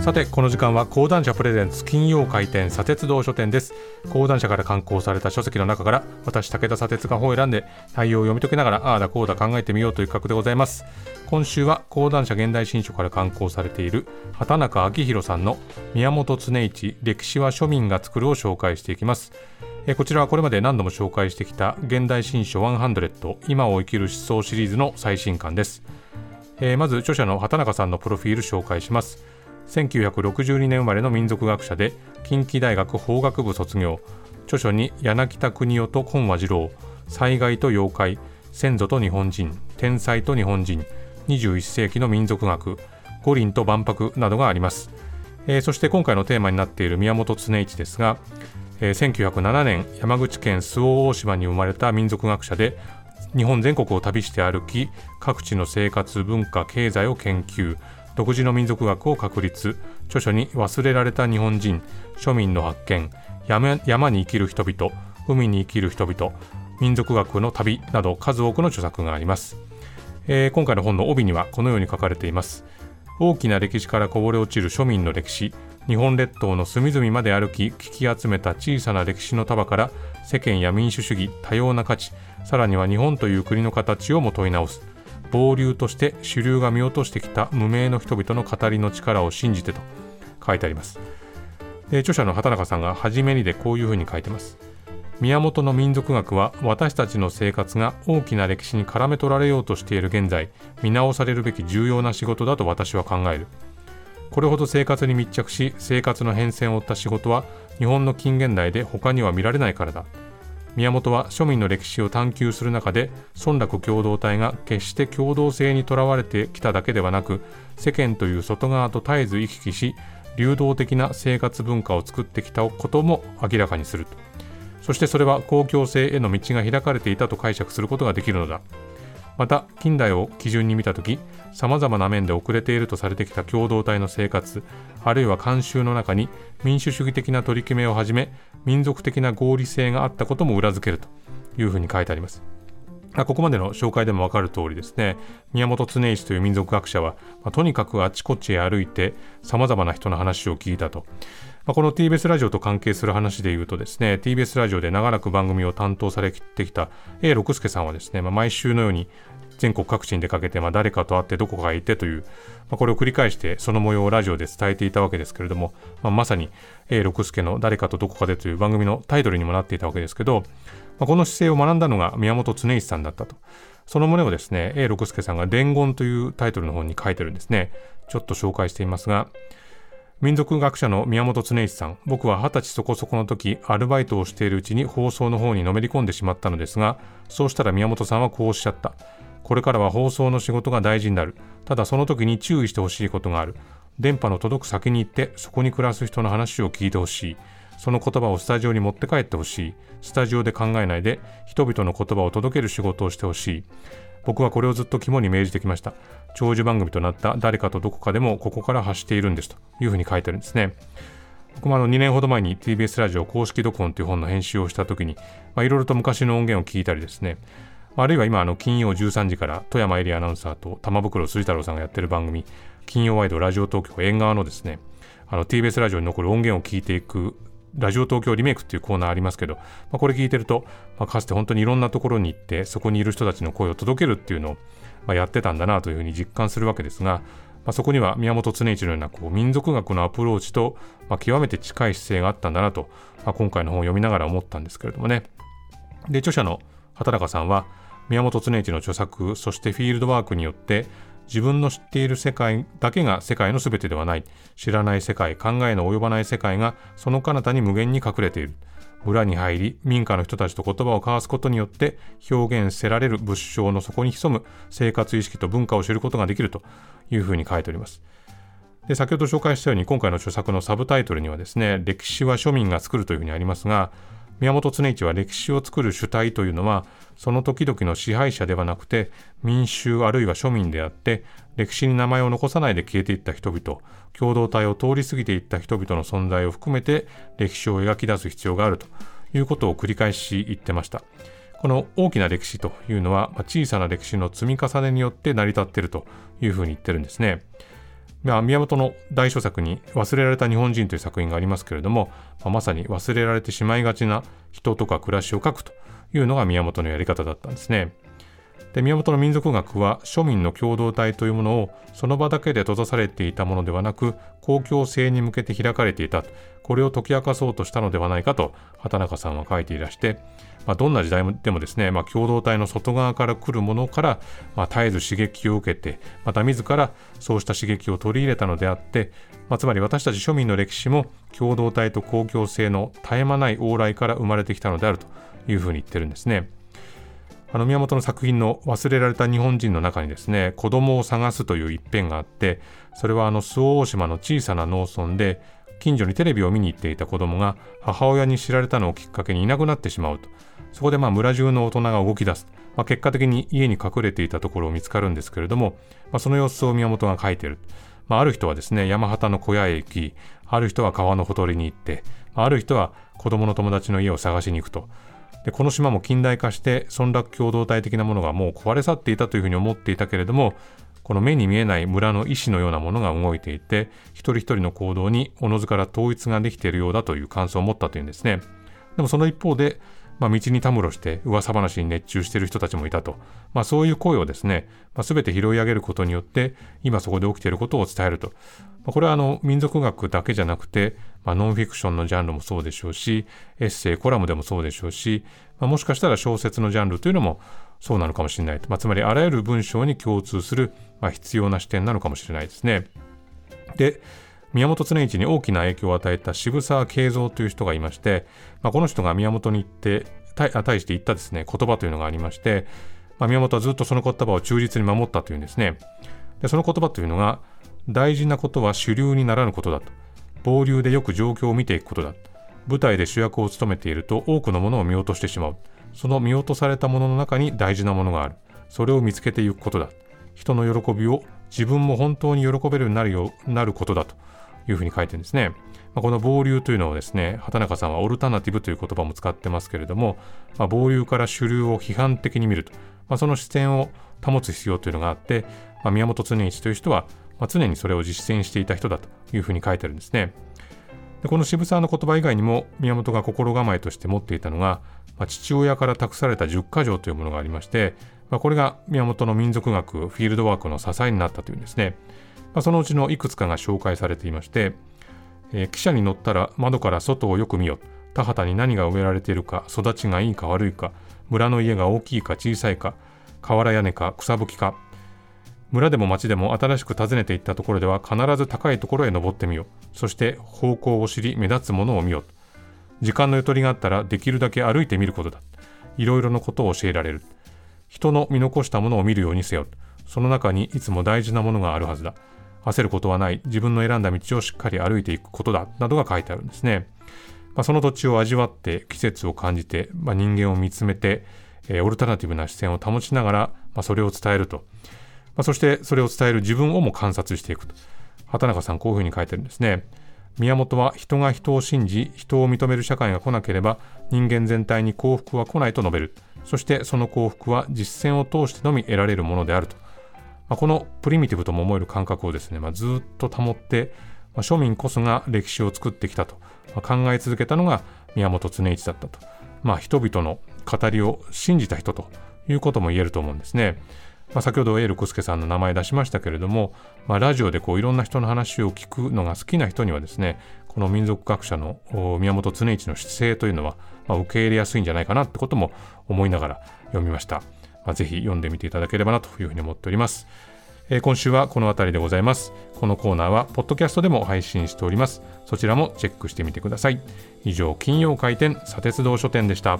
さてこの時間は講談社プレゼンツ金曜開店砂鉄道書店です。講談社から刊行された書籍の中から私武田砂鉄が本を選んで内容を読み解きながらああだこうだ考えてみようという企画でございます。今週は講談社現代新書から刊行されている畑中昭弘さんの宮本恒一歴史は庶民が作るを紹介していきます。えこちらはこれまで何度も紹介してきた現代新書100今を生きる思想シリーズの最新刊です。えまず著者の畑中さんのプロフィール紹介します。1962年生まれの民族学者で近畿大学法学部卒業。著書に柳田国夫と本和次郎災害と妖怪先祖と日本人天才と日本人21世紀の民族学五輪と万博などがあります、えー、そして今回のテーマになっている宮本恒一ですが、えー、1907年山口県周防大島に生まれた民族学者で日本全国を旅して歩き各地の生活文化経済を研究。独自の民族学を確立。著書に忘れられた日本人庶民の発見山山に生きる人々海に生きる人々民族学の旅など数多くの著作があります、えー、今回の本の帯にはこのように書かれています。大きな歴史からこぼれ落ちる庶民の歴史日本列島の隅々まで歩き聞き集めた小さな歴史の束から世間や民主主義多様な価値さらには日本という国の形をも問い直す。暴流として主流が見落としてきた無名の人々の語りの力を信じてと書いてあります。で著者の畑中さんが初めにでこういうふうに書いてます。宮本の民族学は私たちの生活が大きな歴史に絡め取られようとしている現在見直されるべき重要な仕事だと私は考えるこれほど生活に密着し生活の変遷を追った仕事は日本の近現代で他には見られないからだ宮本は庶民の歴史を探求する中で村落共同体が決して共同性にとらわれてきただけではなく世間という外側と絶えず行き来し流動的な生活文化を作ってきたことも明らかにするとそしてそれは公共性への道が開かれていたと解釈することができるのだまた近代を基準に見た時さまざまな面で遅れているとされてきた共同体の生活あるいは慣習の中に民主主義的な取り決めをはじめ民族的な合理性があったことも裏付けるというふうに書いてあります。ここまでの紹介でも分かる通りですね宮本恒一という民族学者は、ま、とにかくあちこちへ歩いてさまざまな人の話を聞いたと、まあ、この TBS ラジオと関係する話で言うとですね TBS ラジオで長らく番組を担当されてきた A 六輔さんはですね、まあ、毎週のように全国各地に出かけて、まあ、誰かと会ってどこかへいてという、まあ、これを繰り返してその模様をラジオで伝えていたわけですけれども、まあ、まさに A 六輔の誰かとどこかでという番組のタイトルにもなっていたわけですけど、まあ、この姿勢を学んだのが宮本恒一さんだったと。その旨をですね、A 六輔さんが伝言というタイトルの本に書いてるんですね。ちょっと紹介していますが、民族学者の宮本恒一さん、僕は二十歳そこそこの時、アルバイトをしているうちに放送の方にのめり込んでしまったのですが、そうしたら宮本さんはこうおっしゃった。これからは放送の仕事が大事になる。ただその時に注意してほしいことがある。電波の届く先に行って、そこに暮らす人の話を聞いてほしい。その言葉をスタジオに持って帰ってほしい。スタジオで考えないで、人々の言葉を届ける仕事をしてほしい。僕はこれをずっと肝に銘じてきました。長寿番組となった誰かとどこかでもここから発しているんですというふうに書いてあるんですね。僕もあの2年ほど前に TBS ラジオ公式読音という本の編集をした時に、いろいろと昔の音源を聞いたりですね、あるいは今、あの金曜13時から富山エリアアナウンサーと玉袋筋太郎さんがやってる番組、金曜ワイドラジオ東京縁側のですね、あの TBS ラジオに残る音源を聞いていくラジオ東京リメイクっていうコーナーありますけど、まあ、これ聞いてると、まあ、かつて本当にいろんなところに行って、そこにいる人たちの声を届けるっていうのを、まあ、やってたんだなというふうに実感するわけですが、まあ、そこには宮本恒一のようなこう民族学のアプローチと、まあ、極めて近い姿勢があったんだなと、まあ、今回の本を読みながら思ったんですけれどもね。で、著者の畑中さんは、宮本恒一の著作そしてフィールドワークによって自分の知っている世界だけが世界の全てではない。知らない世界考えの及ばない世界がその彼方に無限に隠れている。村に入り民家の人たちと言葉を交わすことによって表現せられる仏性の底に潜む生活意識と文化を知ることができるというふうに書いております。で先ほど紹介したように今回の著作のサブタイトルにはですね歴史は庶民が作るというふうにありますが宮本恒一は歴史を作る主体というのはその時々の支配者ではなくて民衆あるいは庶民であって歴史に名前を残さないで消えていった人々共同体を通り過ぎていった人々の存在を含めて歴史を描き出す必要があるということを繰り返し言ってました。この大きな歴史というのは小さな歴史の積み重ねによって成り立っているというふうに言ってるんですね、宮本の大書作に「忘れられた日本人」という作品がありますけれども、まあ、まさに忘れられてしまいがちな人とか暮らしを書くというのが宮本のやり方だったんですね。で宮本の民族学は庶民の共同体というものをその場だけで閉ざされていたものではなく公共性に向けて開かれていたこれを解き明かそうとしたのではないかと畑中さんは書いていらして、まあ、どんな時代でもですね、まあ、共同体の外側から来るものから、まあ、絶えず刺激を受けてまた自らそうした刺激を取り入れたのであって、まあ、つまり私たち庶民の歴史も共同体と公共性の絶え間ない往来から生まれてきたのであるというふうに言ってるんですね。あの宮本の作品の忘れられた日本人の中にですね、子供を探すという一編があって、それはあの周防大島の小さな農村で、近所にテレビを見に行っていた子供が母親に知られたのをきっかけにいなくなってしまうと。そこでまあ村中の大人が動き出す。まあ、結果的に家に隠れていたところを見つかるんですけれども、まあ、その様子を宮本が書いている。まあ、ある人はですね、山畑の小屋へ行き、ある人は川のほとりに行って、ある人は子供の友達の家を探しに行くと。でこの島も近代化して村落共同体的なものがもう壊れ去っていたというふうに思っていたけれどもこの目に見えない村の意志のようなものが動いていて一人一人の行動におのずから統一ができているようだという感想を持ったというんですね。でもその一方でまあ、道にたむろして噂話に熱中している人たちもいたと、まあ、そういう声をですね、まあ、全て拾い上げることによって今そこで起きていることを伝えると、これはあの民族学だけじゃなくて、まあ、ノンフィクションのジャンルもそうでしょうしエッセイコラムでもそうでしょうし、まあ、もしかしたら小説のジャンルというのもそうなのかもしれない、まあ、つまりあらゆる文章に共通する、まあ、必要な視点なのかもしれないですね。で宮本常一に大きな影響を与えた渋沢慶三という人がいまして、まあ、この人が宮本に行って対して言ったですね言葉というのがありまして、まあ、宮本はずっとその言葉を忠実に守ったというんですねでその言葉というのが大事なことは主流にならぬことだと。傍流でよく状況を見ていくことだ舞台で主役を務めていると多くのものを見落としてしまう。その見落とされたものの中に大事なものがある。それを見つけていくことだ人の喜びを自分も本当に喜べるようになるよなることだと。いうふうに書いてるんですね。まあ、この傍流というのをですね、畑中さんはオルタナティブという言葉も使ってますけれども、まあ、傍流から主流を批判的に見ると、まあ、その視点を保つ必要というのがあって、まあ、宮本常一という人は、まあ、常にそれを実践していた人だというふうに書いてあるんですね。でこの渋沢の言葉以外にも宮本が心構えとして持っていたのが、まあ、父親から託された十箇条というものがありまして、まあ、これが宮本の民族学フィールドワークの支えになったというんですね。まあ、そのうちのいくつかが紹介されていまして、えー、汽車に乗ったら窓から外をよく見よ。田畑に何が植えられているか、育ちがいいか悪いか、村の家が大きいか小さいか、瓦屋根か草吹きか。村でも町でも新しく訪ねていったところでは必ず高いところへ登ってみよう。そして方向を知り目立つものを見よう。時間のゆとりがあったらできるだけ歩いてみることだ。いろいろなことを教えられる。人の見残したものを見るようにせよ。その中にいつも大事なものがあるはずだ。焦ることはない、自分の選んだ道をしっかり歩いていくことだ、などが書いてあるんですね。まあ、その土地を味わって、季節を感じて、まあ、人間を見つめて、えー、オルタナティブな視線を保ちながら、まあ、それを伝えると。まあ、そしてそれを伝える自分をも観察していくと。畑中さんこういうふうに書いてるんですね。宮本は人が人を信じ、人を認める社会が来なければ人間全体に幸福は来ないと述べる。そしてその幸福は実践を通してのみ得られるものであると。まあ、このプリミティブとも思える感覚をですね、まあ、ずっと保って、まあ、庶民こそが歴史を作ってきたと、まあ考え続けたのが宮本常一だったと。まあ、人々の語りを信じた人ということも言えると思うんですね。まあ、先ほどエールクスケさんの名前出しましたけれども、まあ、ラジオでこういろんな人の話を聞くのが好きな人にはですねこの民族学者の宮本常一の姿勢というのは、まあ、受け入れやすいんじゃないかなってことも思いながら読みました。まあ、ぜひ読んでみていただければなというふうに思っております。えー、今週はこの辺りでございます。このコーナーは、ポッドキャストでも配信しております。そちらもチェックしてみてください。以上、金曜開店、砂鉄道書店でした。